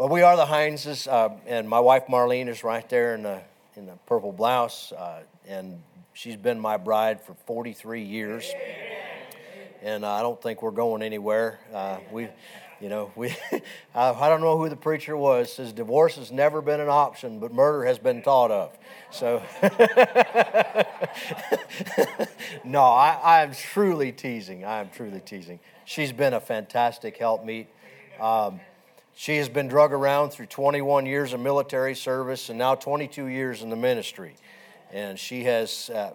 Well, we are the Hineses, uh, and my wife Marlene is right there in the in the purple blouse, uh, and she's been my bride for 43 years, and I don't think we're going anywhere. Uh, we, you know, we I don't know who the preacher was. Says divorce has never been an option, but murder has been thought of. So, no, I, I'm truly teasing. I am truly teasing. She's been a fantastic helpmeet. Um, she has been drug around through 21 years of military service and now 22 years in the ministry. And she has uh,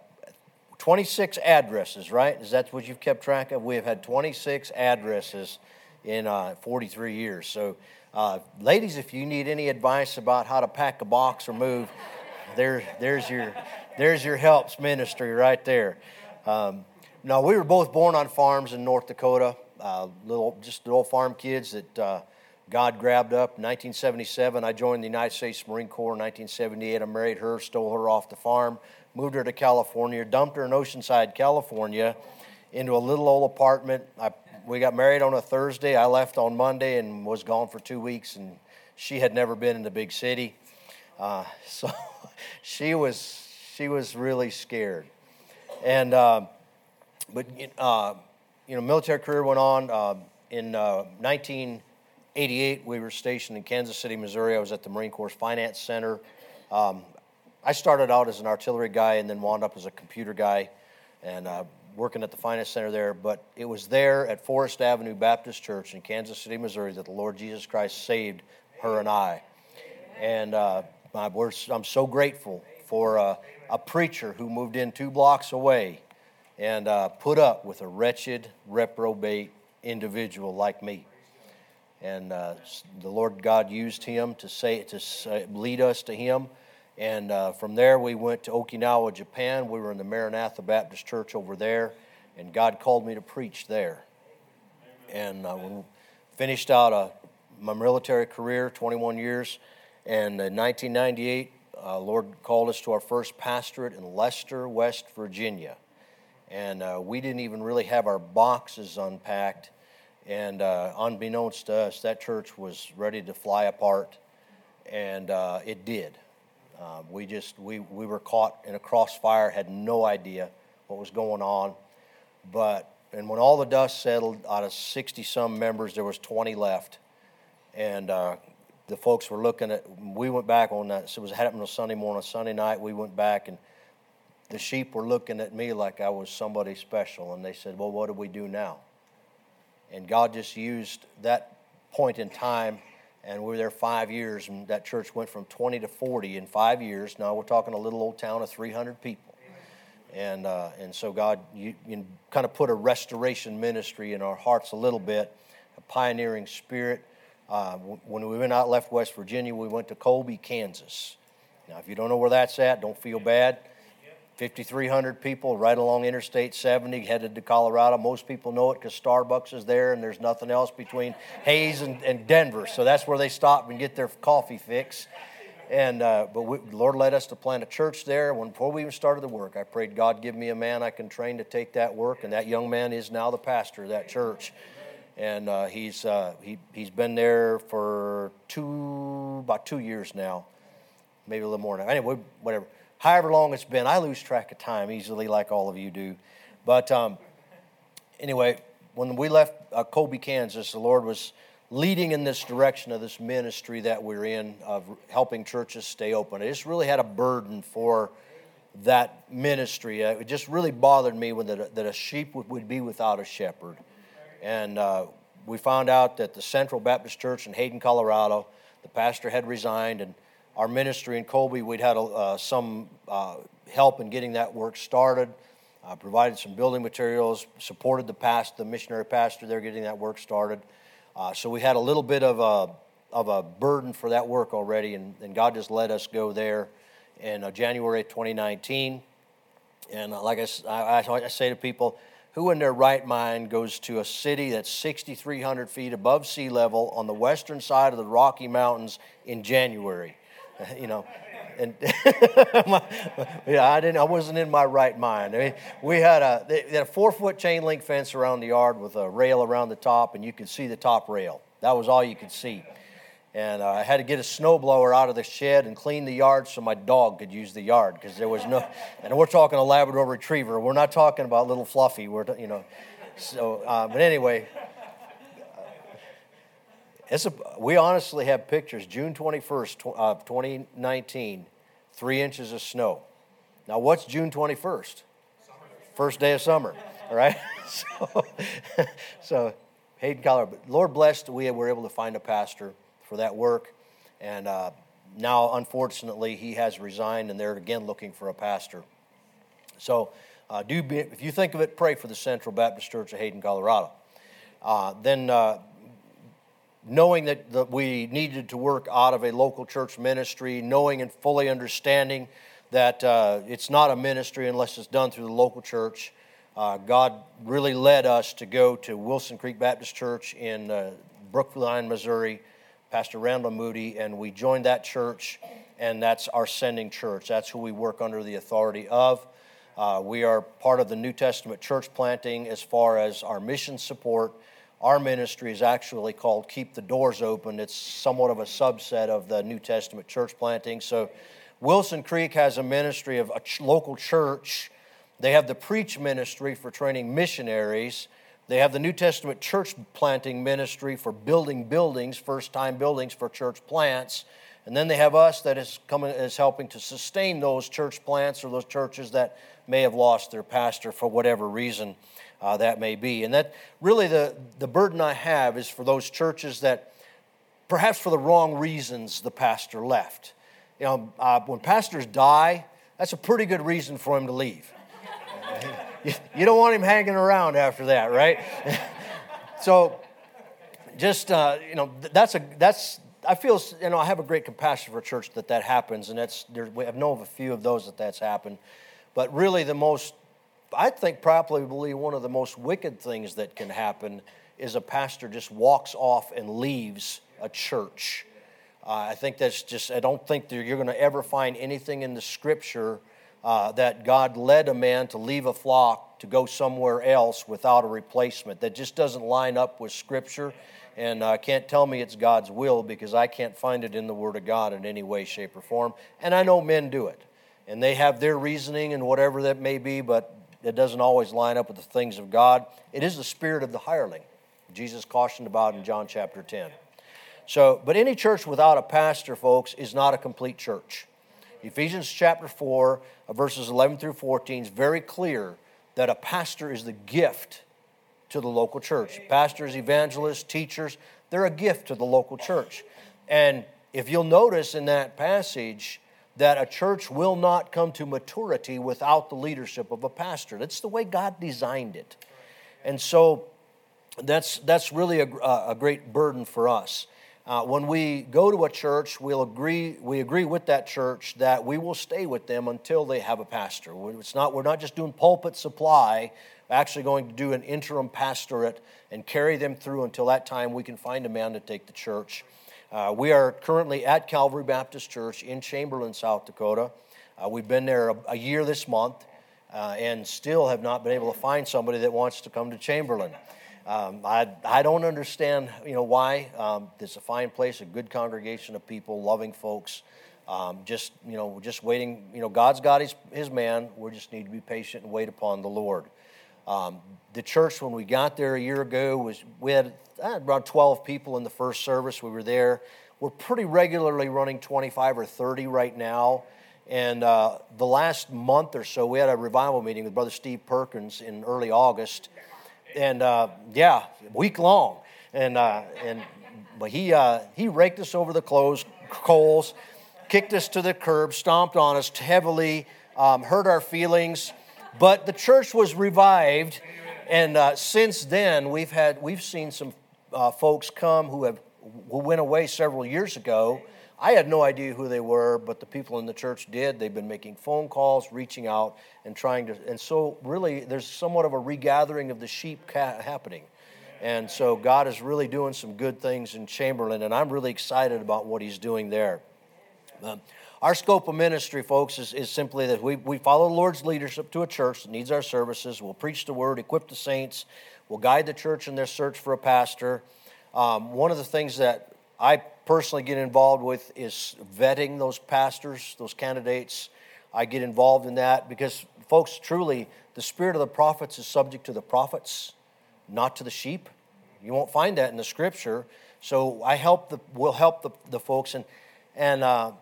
26 addresses, right? Is that what you've kept track of? We have had 26 addresses in uh, 43 years. So, uh, ladies, if you need any advice about how to pack a box or move, there, there's, your, there's your helps ministry right there. Um, no, we were both born on farms in North Dakota, uh, little, just little farm kids that uh, God grabbed up. In 1977, I joined the United States Marine Corps. In 1978, I married her, stole her off the farm, moved her to California, dumped her in Oceanside, California, into a little old apartment. I, we got married on a Thursday. I left on Monday and was gone for two weeks, and she had never been in the big city. Uh, so she was she was really scared. And uh, but uh, you know, military career went on uh, in 19- uh, 88, we were stationed in Kansas City, Missouri. I was at the Marine Corps Finance Center. Um, I started out as an artillery guy and then wound up as a computer guy and uh, working at the Finance Center there. But it was there at Forest Avenue Baptist Church in Kansas City, Missouri, that the Lord Jesus Christ saved her and I. And uh, I'm so grateful for uh, a preacher who moved in two blocks away and uh, put up with a wretched, reprobate individual like me and uh, the Lord God used him to say to say, lead us to Him. And uh, from there, we went to Okinawa, Japan. We were in the Maranatha Baptist Church over there, and God called me to preach there. And uh, finished out a, my military career, 21 years, and in 1998, uh, Lord called us to our first pastorate in Lester, West Virginia. And uh, we didn't even really have our boxes unpacked and uh, unbeknownst to us, that church was ready to fly apart, and uh, it did. Uh, we just we, we were caught in a crossfire, had no idea what was going on, but and when all the dust settled, out of 60 some members, there was 20 left, and uh, the folks were looking at. We went back on that. So it was happening on Sunday morning, Sunday night. We went back and the sheep were looking at me like I was somebody special, and they said, "Well, what do we do now?" And God just used that point in time, and we were there five years, and that church went from 20 to 40 in five years. Now we're talking a little old town of 300 people. And, uh, and so God you, you kind of put a restoration ministry in our hearts a little bit, a pioneering spirit. Uh, when we went out left West Virginia, we went to Colby, Kansas. Now, if you don't know where that's at, don't feel bad. 5,300 people right along Interstate 70 headed to Colorado. Most people know it because Starbucks is there and there's nothing else between Hays and, and Denver. So that's where they stop and get their coffee fix. And uh, but Lord led us to plant a church there. When before we even started the work, I prayed God give me a man I can train to take that work, and that young man is now the pastor of that church. And uh, he's uh, he he's been there for two about two years now, maybe a little more now. Anyway, whatever however long it's been. I lose track of time easily, like all of you do. But um, anyway, when we left uh, Colby, Kansas, the Lord was leading in this direction of this ministry that we're in of helping churches stay open. I just really had a burden for that ministry. Uh, it just really bothered me when that, that a sheep would, would, be without a shepherd. And uh, we found out that the Central Baptist Church in Hayden, Colorado, the pastor had resigned, and our ministry in Colby, we'd had uh, some uh, help in getting that work started, uh, provided some building materials, supported the past, the missionary pastor there getting that work started. Uh, so we had a little bit of a, of a burden for that work already, and, and God just let us go there in uh, January 2019. And uh, like I, I, I say to people, who in their right mind goes to a city that's 6,300 feet above sea level on the western side of the Rocky Mountains in January? you know. And yeah, I didn't. I wasn't in my right mind. I mean, we had a they had a four foot chain link fence around the yard with a rail around the top, and you could see the top rail. That was all you could see. and uh, I had to get a snowblower out of the shed and clean the yard so my dog could use the yard because there was no. And we're talking a Labrador Retriever. We're not talking about little Fluffy. We're you know. So, uh, but anyway, it's a, we honestly have pictures. June 21st of 2019, three inches of snow. Now, what's June 21st? First day of summer, all right? so, so Hayden, Colorado. Lord blessed, we were able to find a pastor for that work. And uh, now, unfortunately, he has resigned, and they're again looking for a pastor. So, uh, do be, if you think of it, pray for the Central Baptist Church of Hayden, Colorado. Uh, then, uh, knowing that, that we needed to work out of a local church ministry, knowing and fully understanding that uh, it's not a ministry unless it's done through the local church. Uh, God really led us to go to Wilson Creek Baptist Church in uh, Brookline, Missouri, Pastor Randall Moody, and we joined that church, and that's our sending church. That's who we work under the authority of. Uh, we are part of the New Testament church planting as far as our mission support. Our ministry is actually called Keep the Doors Open. It's somewhat of a subset of the New Testament church planting. So, Wilson Creek has a ministry of a local church. They have the preach ministry for training missionaries. They have the New Testament church planting ministry for building buildings, first time buildings for church plants. And then they have us that is coming is helping to sustain those church plants or those churches that may have lost their pastor for whatever reason uh, that may be. And that really the, the burden I have is for those churches that perhaps for the wrong reasons the pastor left. You know, uh, when pastors die, that's a pretty good reason for him to leave. you don't want him hanging around after that, right? so, just uh, you know, that's a that's I feel you know I have a great compassion for church that that happens, and that's there, we have known of a few of those that that's happened, but really the most I think probably believe one of the most wicked things that can happen is a pastor just walks off and leaves a church. Uh, I think that's just I don't think that you're going to ever find anything in the scripture uh, that God led a man to leave a flock to go somewhere else without a replacement. That just doesn't line up with Scripture. And uh, can't tell me it's God's will because I can't find it in the Word of God in any way, shape, or form. And I know men do it. And they have their reasoning and whatever that may be, but it doesn't always line up with the things of God. It is the spirit of the hireling. Jesus cautioned about in John chapter 10. So, but any church without a pastor, folks, is not a complete church. Ephesians chapter 4, uh, verses 11 through 14 is very clear that a pastor is the gift to the local church. Pastors, evangelists, teachers, they're a gift to the local church. And if you'll notice in that passage, that a church will not come to maturity without the leadership of a pastor. That's the way God designed it. And so that's, that's really a, a great burden for us. Uh, when we go to a church, we'll agree, we agree with that church that we will stay with them until they have a pastor. It's not, we're not just doing pulpit supply, we're actually going to do an interim pastorate and carry them through until that time we can find a man to take the church. Uh, we are currently at Calvary Baptist Church in Chamberlain, South Dakota. Uh, we've been there a, a year this month uh, and still have not been able to find somebody that wants to come to Chamberlain. Um, I, I don't understand, you know, why. Um, it's a fine place, a good congregation of people, loving folks. Um, just, you know, just waiting. You know, God's got his, his man. We just need to be patient and wait upon the Lord. Um, the church, when we got there a year ago, was we had, about 12 people in the first service. We were there. We're pretty regularly running 25 or 30 right now. And uh, the last month or so, we had a revival meeting with Brother Steve Perkins in early August and uh, yeah, week long. And uh, and but he uh, he raked us over the clothes, coals, kicked us to the curb, stomped on us heavily, um, hurt our feelings. But the church was revived, and uh, since then we've had we've seen some uh, folks come who have who went away several years ago I had no idea who they were, but the people in the church did. They've been making phone calls, reaching out, and trying to. And so, really, there's somewhat of a regathering of the sheep happening. And so, God is really doing some good things in Chamberlain, and I'm really excited about what He's doing there. Um, our scope of ministry, folks, is, is simply that we, we follow the Lord's leadership to a church that needs our services. We'll preach the word, equip the saints, we'll guide the church in their search for a pastor. Um, one of the things that I personally get involved with is vetting those pastors, those candidates. I get involved in that because, folks, truly, the spirit of the prophets is subject to the prophets, not to the sheep. You won't find that in the scripture. So I help the, will help the, the folks. And, and uh,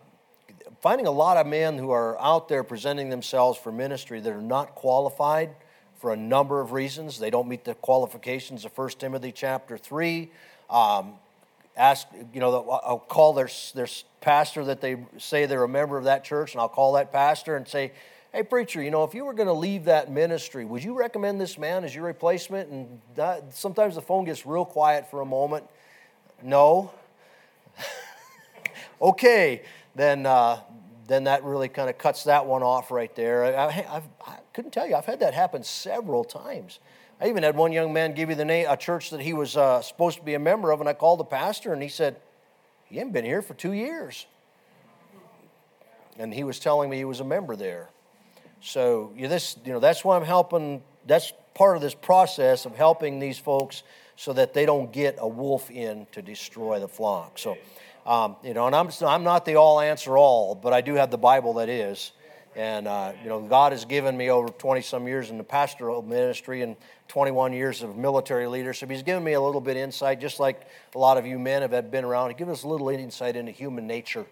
finding a lot of men who are out there presenting themselves for ministry that are not qualified for a number of reasons. They don't meet the qualifications of 1 Timothy chapter 3. Um, ask, you know, I'll call their, their pastor that they say they're a member of that church, and I'll call that pastor and say, hey, preacher, you know, if you were going to leave that ministry, would you recommend this man as your replacement? And that, sometimes the phone gets real quiet for a moment. No. okay, then, uh, then that really kind of cuts that one off right there. I, I, I, couldn't tell you, I've had that happen several times. I even had one young man give me the name, a church that he was uh, supposed to be a member of, and I called the pastor, and he said, He hadn't been here for two years. And he was telling me he was a member there. So you, this, you know, that's why I'm helping, that's part of this process of helping these folks so that they don't get a wolf in to destroy the flock. So, um, you know, and I'm, I'm not the all answer all, but I do have the Bible that is. And, uh, you know, God has given me over 20 some years in the pastoral ministry and 21 years of military leadership. He's given me a little bit of insight, just like a lot of you men have been around. He given us a little insight into human nature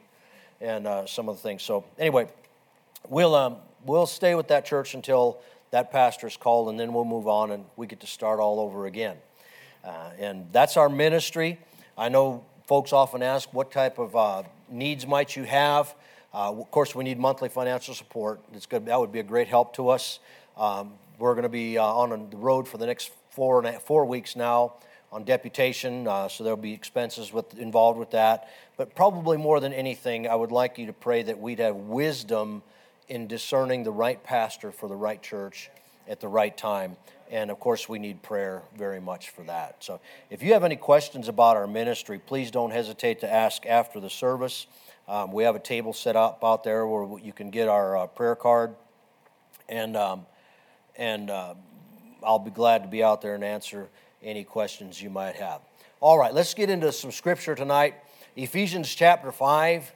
and uh, some of the things. So, anyway, we'll, um, we'll stay with that church until that pastor is called, and then we'll move on and we get to start all over again. Uh, and that's our ministry. I know folks often ask, what type of uh, needs might you have? Uh, of course, we need monthly financial support. It's good. That would be a great help to us. Um, we're going to be uh, on the road for the next four, four weeks now on deputation, uh, so there'll be expenses with, involved with that. But probably more than anything, I would like you to pray that we'd have wisdom in discerning the right pastor for the right church at the right time. And of course, we need prayer very much for that. So if you have any questions about our ministry, please don't hesitate to ask after the service. Um, we have a table set up out there where you can get our uh, prayer card. And, um, and uh, I'll be glad to be out there and answer any questions you might have. All right, let's get into some scripture tonight. Ephesians chapter 5.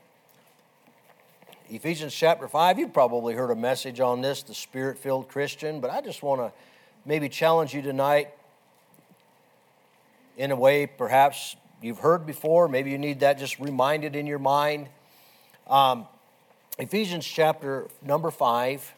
Ephesians chapter 5, you've probably heard a message on this, the spirit filled Christian, but I just want to maybe challenge you tonight in a way perhaps you've heard before. Maybe you need that just reminded in your mind. Um, Ephesians chapter number 5.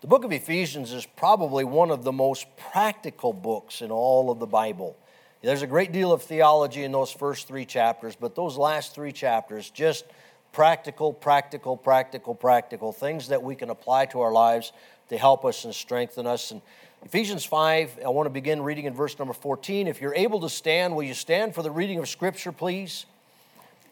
The book of Ephesians is probably one of the most practical books in all of the Bible. There's a great deal of theology in those first three chapters, but those last three chapters, just practical, practical, practical, practical things that we can apply to our lives to help us and strengthen us. And Ephesians 5, I want to begin reading in verse number 14. If you're able to stand, will you stand for the reading of Scripture, please?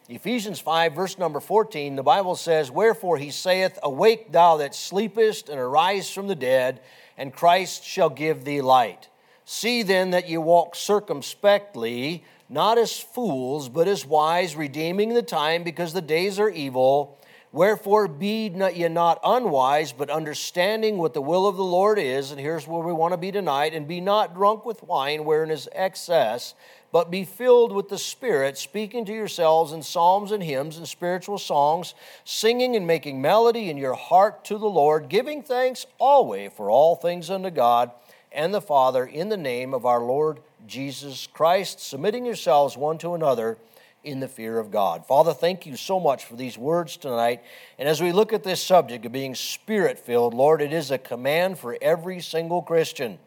Ephesians 5, verse number 14, the Bible says, Wherefore he saith, Awake thou that sleepest, and arise from the dead, and Christ shall give thee light. See then that ye walk circumspectly, not as fools, but as wise, redeeming the time, because the days are evil. Wherefore be not, ye not unwise, but understanding what the will of the Lord is. And here's where we want to be tonight. And be not drunk with wine, wherein is excess, but be filled with the Spirit, speaking to yourselves in psalms and hymns and spiritual songs, singing and making melody in your heart to the Lord, giving thanks always for all things unto God and the Father in the name of our Lord Jesus Christ, submitting yourselves one to another in the fear of God. Father, thank you so much for these words tonight. And as we look at this subject of being spirit filled, Lord, it is a command for every single Christian.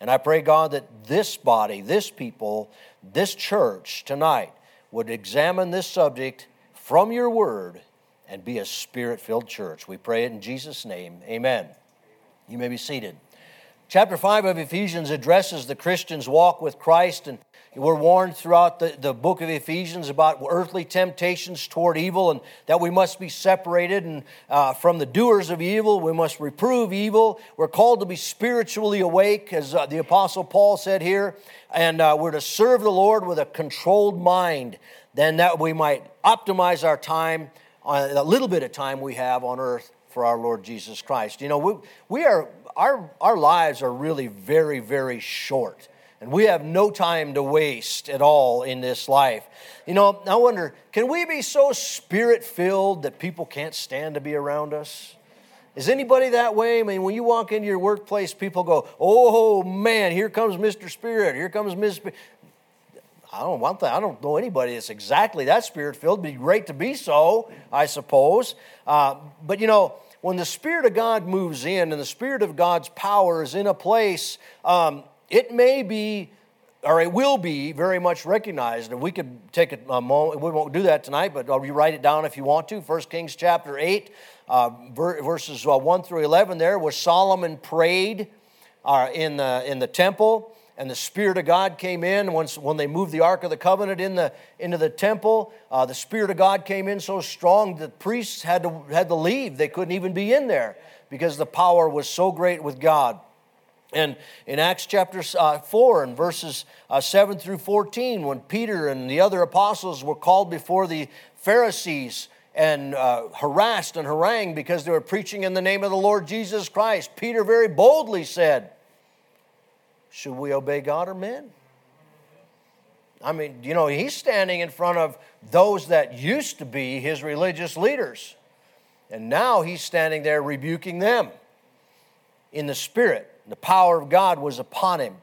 And I pray, God, that this body, this people, this church tonight would examine this subject from your word and be a spirit filled church. We pray it in Jesus' name. Amen. You may be seated. Chapter 5 of Ephesians addresses the Christian's walk with Christ, and we're warned throughout the, the book of Ephesians about earthly temptations toward evil and that we must be separated and, uh, from the doers of evil. We must reprove evil. We're called to be spiritually awake, as uh, the Apostle Paul said here, and uh, we're to serve the Lord with a controlled mind, then that we might optimize our time, uh, a little bit of time we have on earth for our Lord Jesus Christ. You know, we, we are our, our lives are really very, very short. And we have no time to waste at all in this life. You know, I wonder can we be so spirit filled that people can't stand to be around us? Is anybody that way? I mean, when you walk into your workplace, people go, oh man, here comes Mr. Spirit, here comes Miss Spirit. I don't want that. I don't know anybody that's exactly that spirit filled. It'd be great to be so, I suppose. Uh, but you know, when the Spirit of God moves in and the Spirit of God's power is in a place, um, it may be or it will be very much recognized. And we could take a moment, we won't do that tonight, but I'll write it down if you want to. 1 Kings chapter 8, uh, verses uh, 1 through 11 there, where Solomon prayed uh, in, the, in the temple and the Spirit of God came in. Once, when they moved the Ark of the Covenant in the, into the temple, uh, the Spirit of God came in so strong that priests had to, had to leave. They couldn't even be in there because the power was so great with God. And in Acts chapter uh, 4 and verses uh, 7 through 14, when Peter and the other apostles were called before the Pharisees and uh, harassed and harangued because they were preaching in the name of the Lord Jesus Christ, Peter very boldly said, should we obey God or men? I mean, you know, he's standing in front of those that used to be his religious leaders. And now he's standing there rebuking them in the Spirit. The power of God was upon him.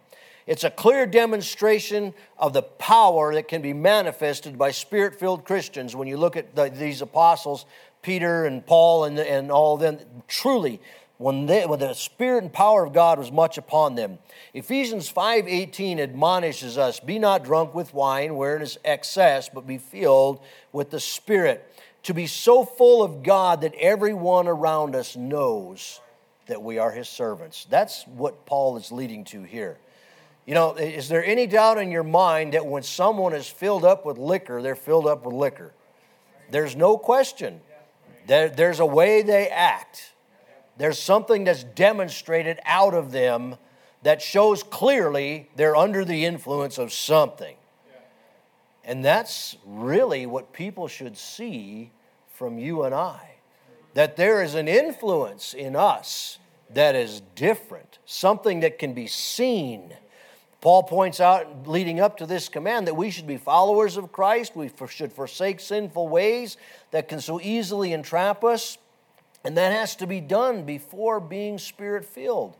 It's a clear demonstration of the power that can be manifested by spirit filled Christians when you look at the, these apostles, Peter and Paul and, and all of them. Truly, when, they, when the spirit and power of God was much upon them. Ephesians 5:18 admonishes us, "Be not drunk with wine wherein is excess, but be filled with the Spirit." To be so full of God that everyone around us knows that we are his servants. That's what Paul is leading to here. You know, is there any doubt in your mind that when someone is filled up with liquor, they're filled up with liquor? There's no question. There, there's a way they act. There's something that's demonstrated out of them that shows clearly they're under the influence of something. And that's really what people should see from you and I that there is an influence in us that is different, something that can be seen. Paul points out, leading up to this command, that we should be followers of Christ. We should forsake sinful ways that can so easily entrap us. And that has to be done before being spirit filled.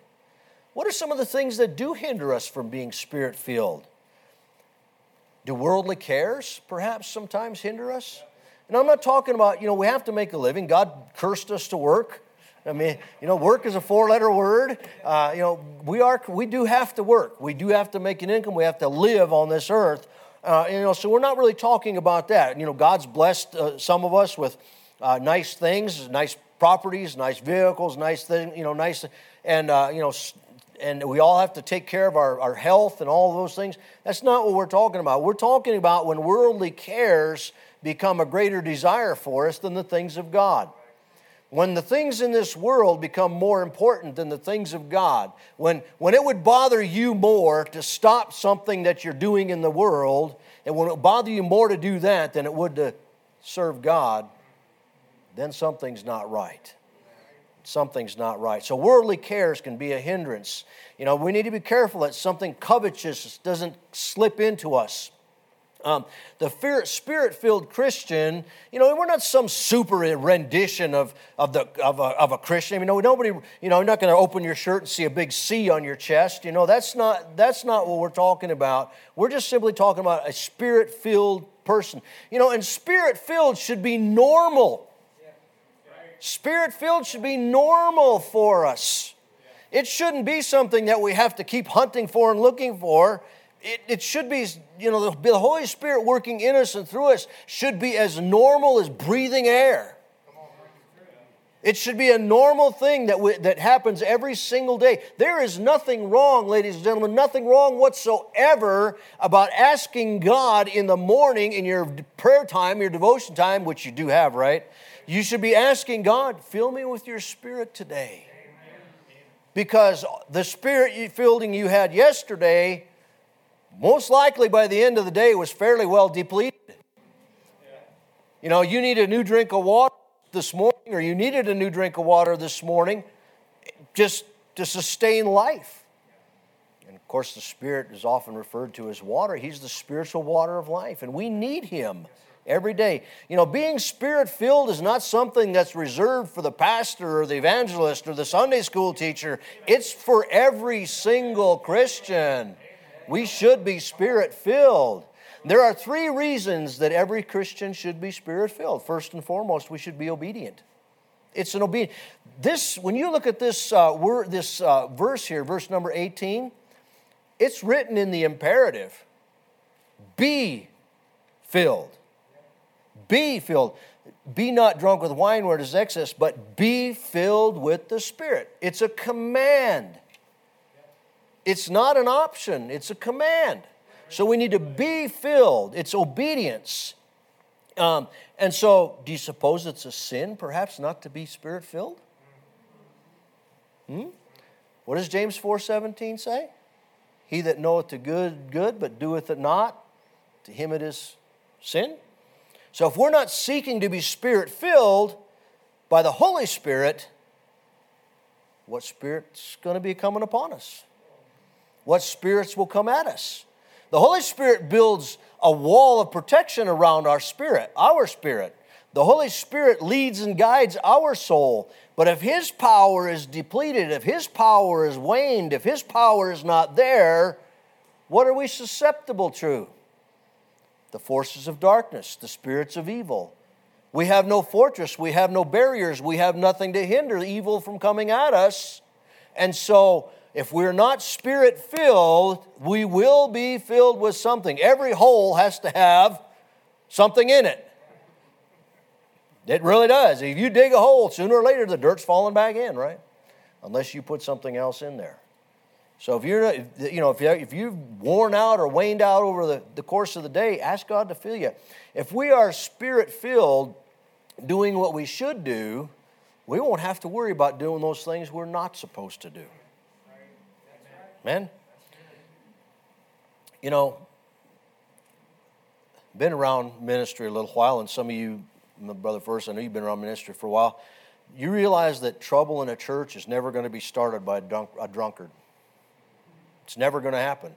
What are some of the things that do hinder us from being spirit filled? Do worldly cares perhaps sometimes hinder us? And I'm not talking about, you know, we have to make a living. God cursed us to work. I mean, you know, work is a four-letter word. Uh, you know, we are, we do have to work. We do have to make an income. We have to live on this earth. Uh, you know, so we're not really talking about that. You know, God's blessed uh, some of us with uh, nice things, nice properties, nice vehicles, nice thing, you know, nice, and uh, you know, and we all have to take care of our, our health and all those things. That's not what we're talking about. We're talking about when worldly cares become a greater desire for us than the things of God. When the things in this world become more important than the things of God, when, when it would bother you more to stop something that you're doing in the world, and when it would bother you more to do that than it would to serve God, then something's not right. Something's not right. So, worldly cares can be a hindrance. You know, we need to be careful that something covetous doesn't slip into us. Um, the spirit filled Christian, you know, we're not some super rendition of, of, the, of, a, of a Christian. You know, nobody, you know, you're not going to open your shirt and see a big C on your chest. You know, that's not, that's not what we're talking about. We're just simply talking about a spirit filled person. You know, and spirit filled should be normal. Spirit filled should be normal for us. It shouldn't be something that we have to keep hunting for and looking for. It, it should be, you know, the, the Holy Spirit working in us and through us should be as normal as breathing air. It should be a normal thing that, we, that happens every single day. There is nothing wrong, ladies and gentlemen, nothing wrong whatsoever about asking God in the morning in your prayer time, your devotion time, which you do have, right? You should be asking God, fill me with your spirit today. Because the spirit filling you had yesterday, most likely by the end of the day, was fairly well depleted. You know, you need a new drink of water this morning, or you needed a new drink of water this morning just to sustain life. And Of course, the Spirit is often referred to as water. He's the spiritual water of life, and we need Him every day. You know, being spirit filled is not something that's reserved for the pastor or the evangelist or the Sunday school teacher, it's for every single Christian. We should be spirit filled. There are three reasons that every Christian should be spirit filled. First and foremost, we should be obedient. It's an obedient. This, when you look at this uh, word, this uh, verse here, verse number 18, it's written in the imperative. Be filled. Be filled. Be not drunk with wine where it is excess, but be filled with the Spirit. It's a command. It's not an option, it's a command. So we need to be filled. It's obedience. Um, and so, do you suppose it's a sin, perhaps, not to be spirit filled? Hmm? What does James 4:17 say? He that knoweth the good, good, but doeth it not, to him it is sin. So if we're not seeking to be spirit filled by the Holy Spirit, what spirit's going to be coming upon us? What spirits will come at us? The Holy Spirit builds a wall of protection around our spirit, our spirit. The Holy Spirit leads and guides our soul. But if His power is depleted, if His power is waned, if His power is not there, what are we susceptible to? The forces of darkness, the spirits of evil. We have no fortress, we have no barriers, we have nothing to hinder evil from coming at us. And so, if we're not spirit filled, we will be filled with something. Every hole has to have something in it. It really does. If you dig a hole, sooner or later the dirt's falling back in, right? Unless you put something else in there. So if you're, you know, if, you if you've worn out or waned out over the, the course of the day, ask God to fill you. If we are spirit filled, doing what we should do, we won't have to worry about doing those things we're not supposed to do. Amen? You know, been around ministry a little while, and some of you, my brother first, I know you've been around ministry for a while. You realize that trouble in a church is never going to be started by a, a drunkard. It's never going to happen.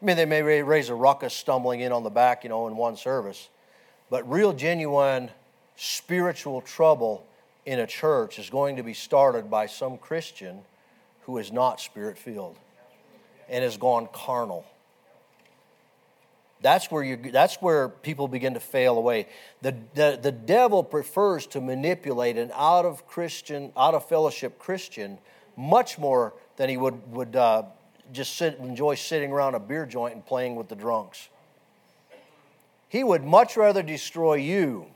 I mean, they may raise a ruckus stumbling in on the back, you know, in one service, but real, genuine spiritual trouble in a church is going to be started by some Christian who is not spirit filled and has gone carnal. That's where, you, that's where people begin to fail away. The, the, the devil prefers to manipulate an out of Christian, out of fellowship Christian much more than he would, would uh, just sit, enjoy sitting around a beer joint and playing with the drunks. He would much rather destroy you.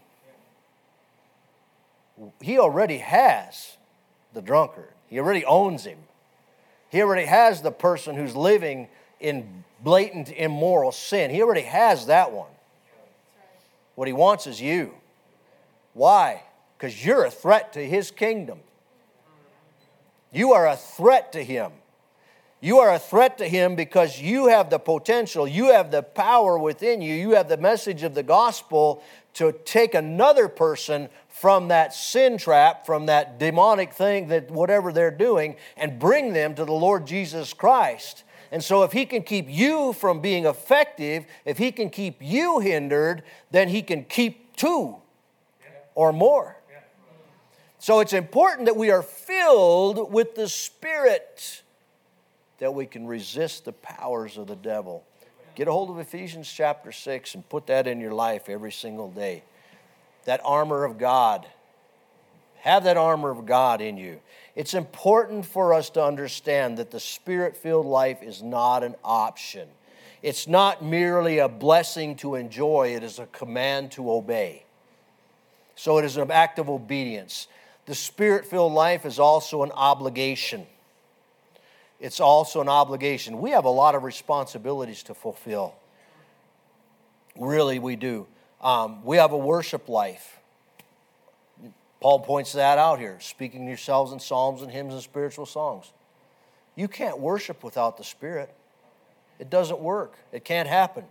He already has the drunkard, he already owns him. He already has the person who's living in blatant immoral sin. He already has that one. What he wants is you. Why? Because you're a threat to his kingdom. You are a threat to him. You are a threat to him because you have the potential, you have the power within you, you have the message of the gospel to take another person from that sin trap, from that demonic thing, that whatever they're doing, and bring them to the Lord Jesus Christ. And so, if he can keep you from being effective, if he can keep you hindered, then he can keep two or more. So, it's important that we are filled with the Spirit that we can resist the powers of the devil. Get a hold of Ephesians chapter 6 and put that in your life every single day. That armor of God. Have that armor of God in you. It's important for us to understand that the spirit filled life is not an option. It's not merely a blessing to enjoy, it is a command to obey. So it is an act of obedience. The spirit filled life is also an obligation it's also an obligation. We have a lot of responsibilities to fulfill. Really, we do. Um, we have a worship life. Paul points that out here, speaking to yourselves in psalms and hymns and spiritual songs. You can't worship without the Spirit. It doesn't work. It can't happen.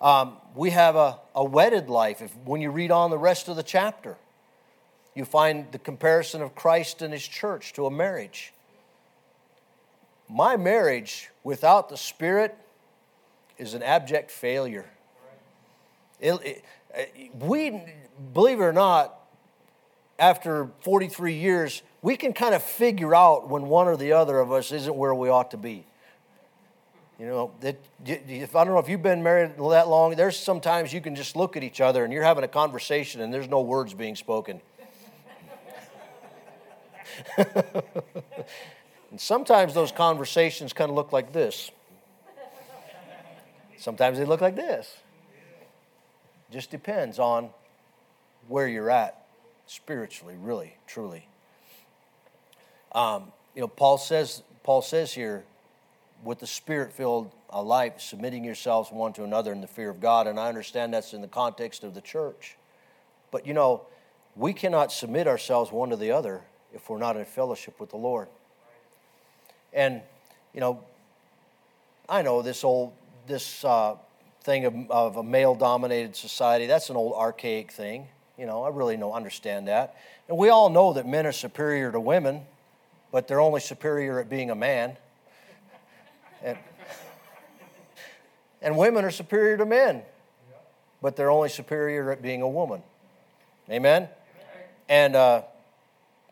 Um, we have a, a wedded life. If, when you read on the rest of the chapter, you find the comparison of Christ and his church to a marriage. My marriage without the Spirit is an abject failure. It, it, we, believe it or not, after 43 years, we can kind of figure out when one or the other of us isn't where we ought to be. You know, that if I don't know if you've been married that long, there's sometimes you can just look at each other and you're having a conversation and there's no words being spoken. and sometimes those conversations kind of look like this. Sometimes they look like this. Just depends on where you're at spiritually, really, truly. Um, you know, Paul says, Paul says here, with the spirit filled life, submitting yourselves one to another in the fear of God. And I understand that's in the context of the church. But you know, we cannot submit ourselves one to the other if we're not in fellowship with the Lord. And, you know, I know this old, this uh, thing of, of a male dominated society, that's an old archaic thing. You know, I really don't understand that. And we all know that men are superior to women, but they're only superior at being a man. And, and women are superior to men, but they're only superior at being a woman. Amen? And uh,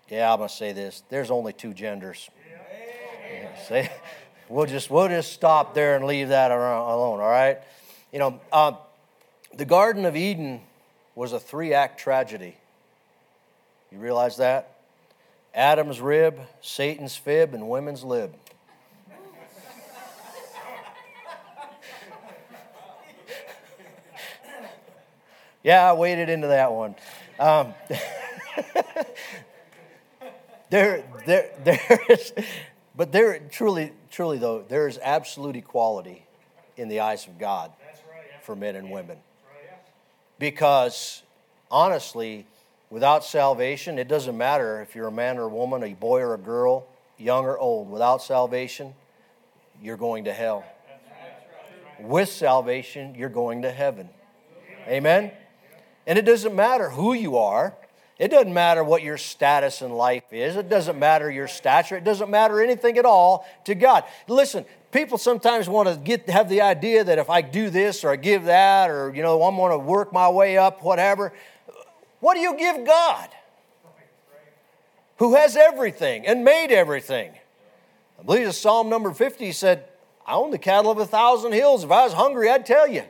yeah, I'm going to say this there's only two genders. Say, we'll, just, we'll just stop there and leave that alone, all right? You know, uh, the Garden of Eden was a three act tragedy. You realize that? Adam's rib, Satan's fib, and women's lib. Yeah, I waded into that one. Um, there, there, there is, but there truly, truly though, there is absolute equality in the eyes of God for men and women. Because honestly, without salvation, it doesn't matter if you're a man or a woman, a boy or a girl, young or old. Without salvation, you're going to hell. With salvation, you're going to heaven. Amen? And it doesn't matter who you are. It doesn't matter what your status in life is. It doesn't matter your stature. It doesn't matter anything at all to God. Listen, people sometimes want to get have the idea that if I do this or I give that or you know I'm going to work my way up, whatever. What do you give God? Who has everything and made everything? I believe it's Psalm number 50 said, I own the cattle of a thousand hills. If I was hungry, I'd tell you.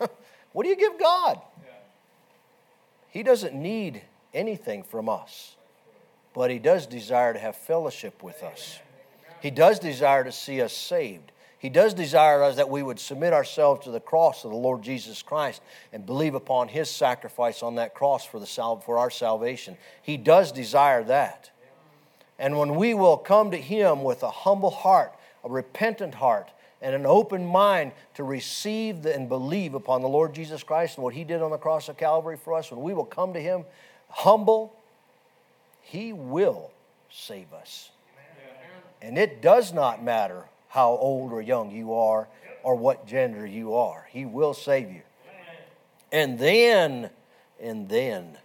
What do you give God? He doesn't need anything from us, but He does desire to have fellowship with us. He does desire to see us saved. He does desire us that we would submit ourselves to the cross of the Lord Jesus Christ and believe upon His sacrifice on that cross for, the sal- for our salvation. He does desire that. And when we will come to Him with a humble heart, a repentant heart, and an open mind to receive and believe upon the Lord Jesus Christ and what He did on the cross of Calvary for us, when we will come to Him humble, He will save us. And it does not matter how old or young you are or what gender you are, He will save you. And then, and then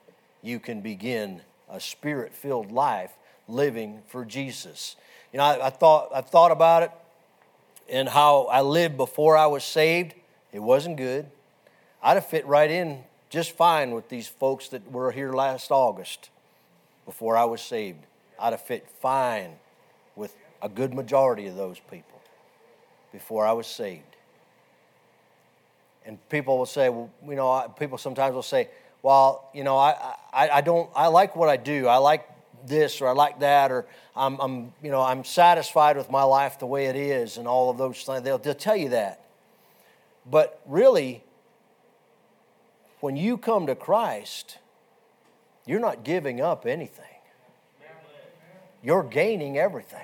you can begin a spirit filled life living for Jesus. You know, I, I, thought, I thought about it and how I lived before I was saved, it wasn't good. I'd have fit right in just fine with these folks that were here last August before I was saved. I'd have fit fine with a good majority of those people before I was saved. And people will say, well, you know, people sometimes will say, well, you know, I, I, I don't, I like what I do. I like this or I like that or I'm, I'm, you know, I'm satisfied with my life the way it is and all of those things. They'll, they'll tell you that. But really, when you come to Christ, you're not giving up anything. You're gaining everything.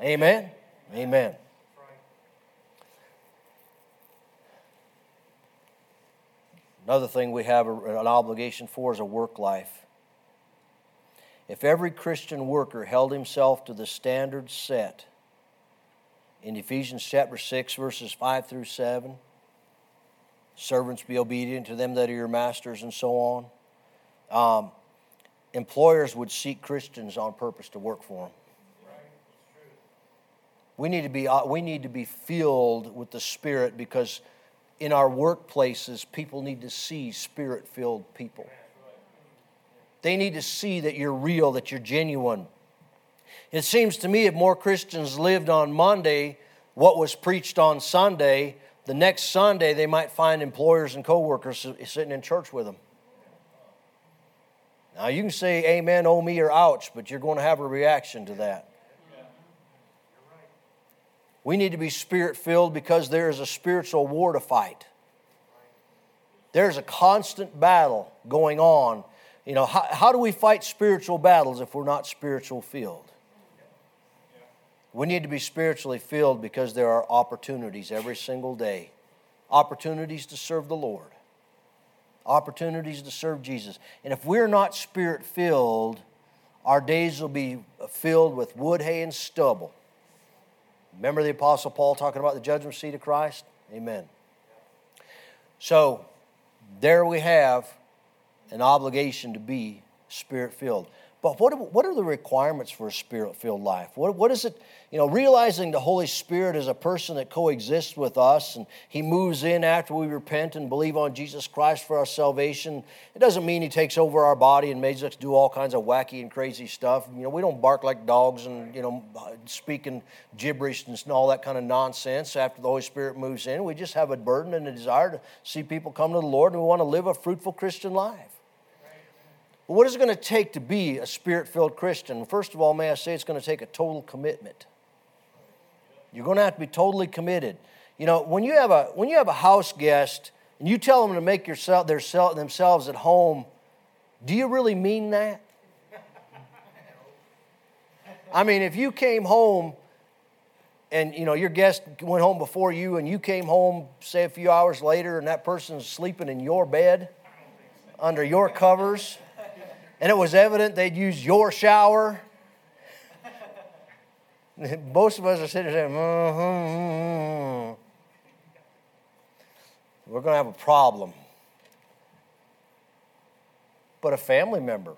Amen. Amen. Another thing we have an obligation for is a work life. If every Christian worker held himself to the standards set in Ephesians chapter 6, verses 5 through 7, servants be obedient to them that are your masters, and so on. Um, employers would seek Christians on purpose to work for them. We need to be, uh, we need to be filled with the Spirit because in our workplaces, people need to see spirit filled people. They need to see that you're real, that you're genuine. It seems to me if more Christians lived on Monday what was preached on Sunday, the next Sunday they might find employers and coworkers sitting in church with them. Now you can say amen, oh me, or ouch, but you're going to have a reaction to that. We need to be spirit filled because there is a spiritual war to fight. There's a constant battle going on. You know, how, how do we fight spiritual battles if we're not spiritual filled? We need to be spiritually filled because there are opportunities every single day opportunities to serve the Lord, opportunities to serve Jesus. And if we're not spirit filled, our days will be filled with wood, hay, and stubble. Remember the Apostle Paul talking about the judgment seat of Christ? Amen. So, there we have an obligation to be spirit filled. But what, what are the requirements for a spirit filled life? What, what is it, you know, realizing the Holy Spirit is a person that coexists with us and he moves in after we repent and believe on Jesus Christ for our salvation. It doesn't mean he takes over our body and makes us do all kinds of wacky and crazy stuff. You know, we don't bark like dogs and, you know, speaking gibberish and all that kind of nonsense after the Holy Spirit moves in. We just have a burden and a desire to see people come to the Lord and we want to live a fruitful Christian life. What is it going to take to be a spirit filled Christian? First of all, may I say it's going to take a total commitment. You're going to have to be totally committed. You know, when you have a, when you have a house guest and you tell them to make yourself, their, themselves at home, do you really mean that? I mean, if you came home and you know your guest went home before you and you came home say a few hours later and that person's sleeping in your bed under your covers and it was evident they'd used your shower. Most of us are sitting there saying, mm-hmm. we're going to have a problem. But a family member,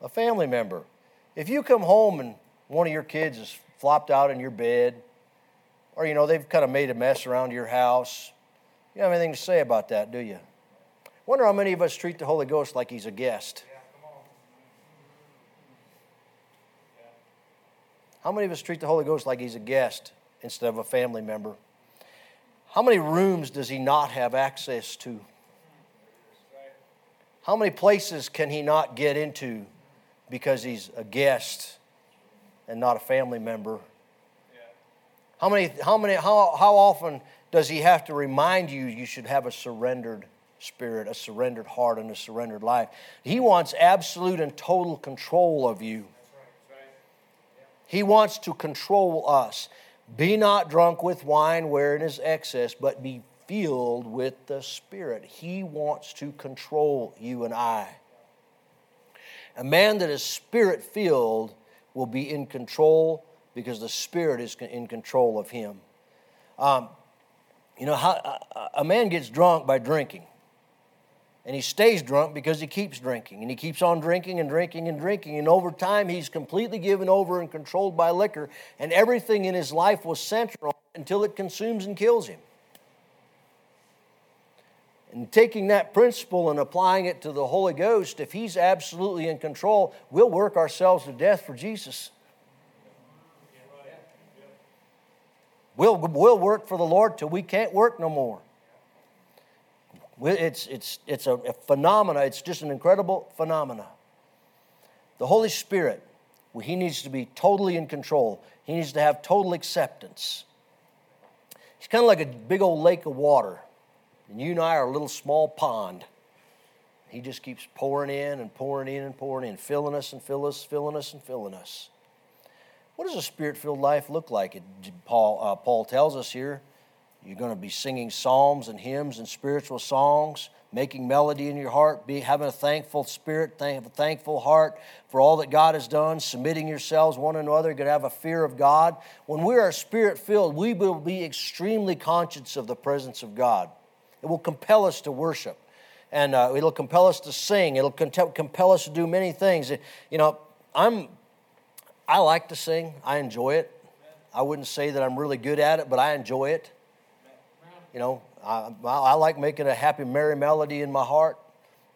a family member, if you come home and one of your kids is flopped out in your bed, or you know they've kind of made a mess around your house, you don't have anything to say about that, do you? Wonder how many of us treat the Holy Ghost like he's a guest. How many of us treat the Holy Ghost like he's a guest instead of a family member? How many rooms does he not have access to? How many places can he not get into because he's a guest and not a family member? How many, how many, how, how often does he have to remind you you should have a surrendered spirit, a surrendered heart, and a surrendered life. He wants absolute and total control of you. He wants to control us. Be not drunk with wine wherein is excess, but be filled with the Spirit. He wants to control you and I. A man that is spirit filled will be in control because the Spirit is in control of him. Um, you know, how, a man gets drunk by drinking. And he stays drunk because he keeps drinking. And he keeps on drinking and drinking and drinking. And over time, he's completely given over and controlled by liquor. And everything in his life was central until it consumes and kills him. And taking that principle and applying it to the Holy Ghost, if He's absolutely in control, we'll work ourselves to death for Jesus. We'll, we'll work for the Lord till we can't work no more. It's, it's, it's a, a phenomena, it's just an incredible phenomena. The Holy Spirit, well, He needs to be totally in control, He needs to have total acceptance. He's kind of like a big old lake of water, and you and I are a little small pond. He just keeps pouring in and pouring in and pouring in, filling us and filling us, filling us and filling us. What does a spirit filled life look like? Paul, uh, Paul tells us here you're going to be singing psalms and hymns and spiritual songs, making melody in your heart, be having a thankful spirit, thank, a thankful heart for all that God has done, submitting yourselves one another, you're going to have a fear of God. When we are spirit filled, we will be extremely conscious of the presence of God. It will compel us to worship. and uh, it'll compel us to sing. It'll compel us to do many things. You know, I'm, I like to sing. I enjoy it. I wouldn't say that I'm really good at it, but I enjoy it. You know, I, I like making a happy, merry melody in my heart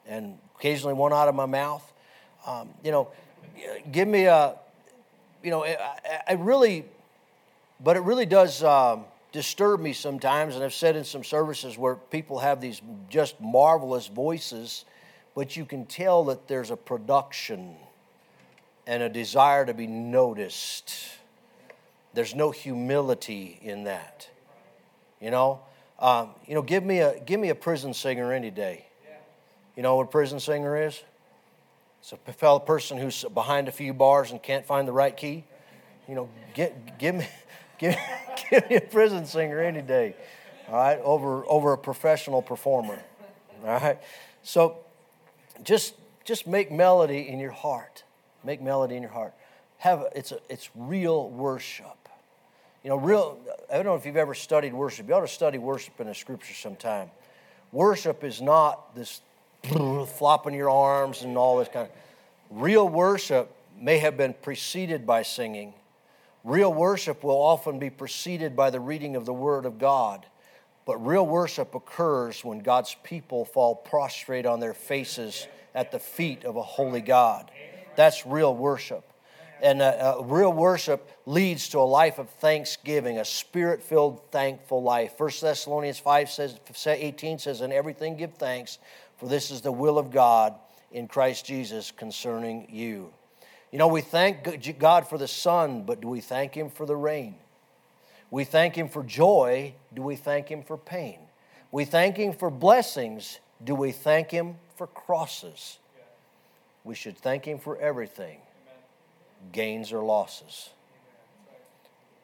and occasionally one out of my mouth. Um, you know, give me a, you know, I, I really, but it really does um, disturb me sometimes. And I've said in some services where people have these just marvelous voices, but you can tell that there's a production and a desire to be noticed. There's no humility in that. You know, um, you know, give me a give me a prison singer any day. You know what a prison singer is? It's a fellow person who's behind a few bars and can't find the right key. You know, get, give me give, give me a prison singer any day. All right, over over a professional performer. All right, so just just make melody in your heart. Make melody in your heart. Have it's a, it's real worship. You know, real. I don't know if you've ever studied worship. You ought to study worship in the scripture sometime. Worship is not this flopping your arms and all this kind of. Real worship may have been preceded by singing. Real worship will often be preceded by the reading of the Word of God. But real worship occurs when God's people fall prostrate on their faces at the feet of a holy God. That's real worship. And uh, uh, real worship leads to a life of thanksgiving, a spirit filled, thankful life. 1 Thessalonians 5 says, 18 says, In everything give thanks, for this is the will of God in Christ Jesus concerning you. You know, we thank God for the sun, but do we thank Him for the rain? We thank Him for joy, do we thank Him for pain? We thank Him for blessings, do we thank Him for crosses? We should thank Him for everything, gains or losses.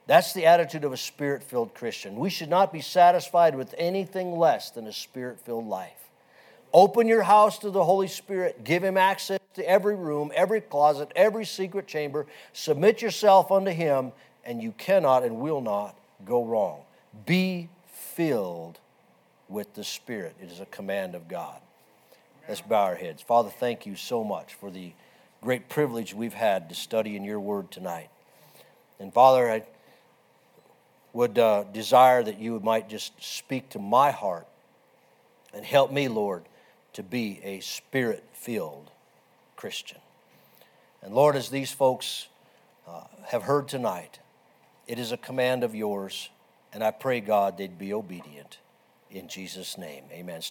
That's the attitude of a spirit filled Christian. We should not be satisfied with anything less than a spirit filled life. Open your house to the Holy Spirit. Give Him access to every room, every closet, every secret chamber. Submit yourself unto Him, and you cannot and will not go wrong. Be filled with the Spirit. It is a command of God. Let's bow our heads. Father, thank you so much for the great privilege we've had to study in your word tonight. And Father, I would uh, desire that you might just speak to my heart and help me, Lord, to be a spirit filled Christian. And Lord, as these folks uh, have heard tonight, it is a command of yours, and I pray, God, they'd be obedient. In Jesus' name, amen.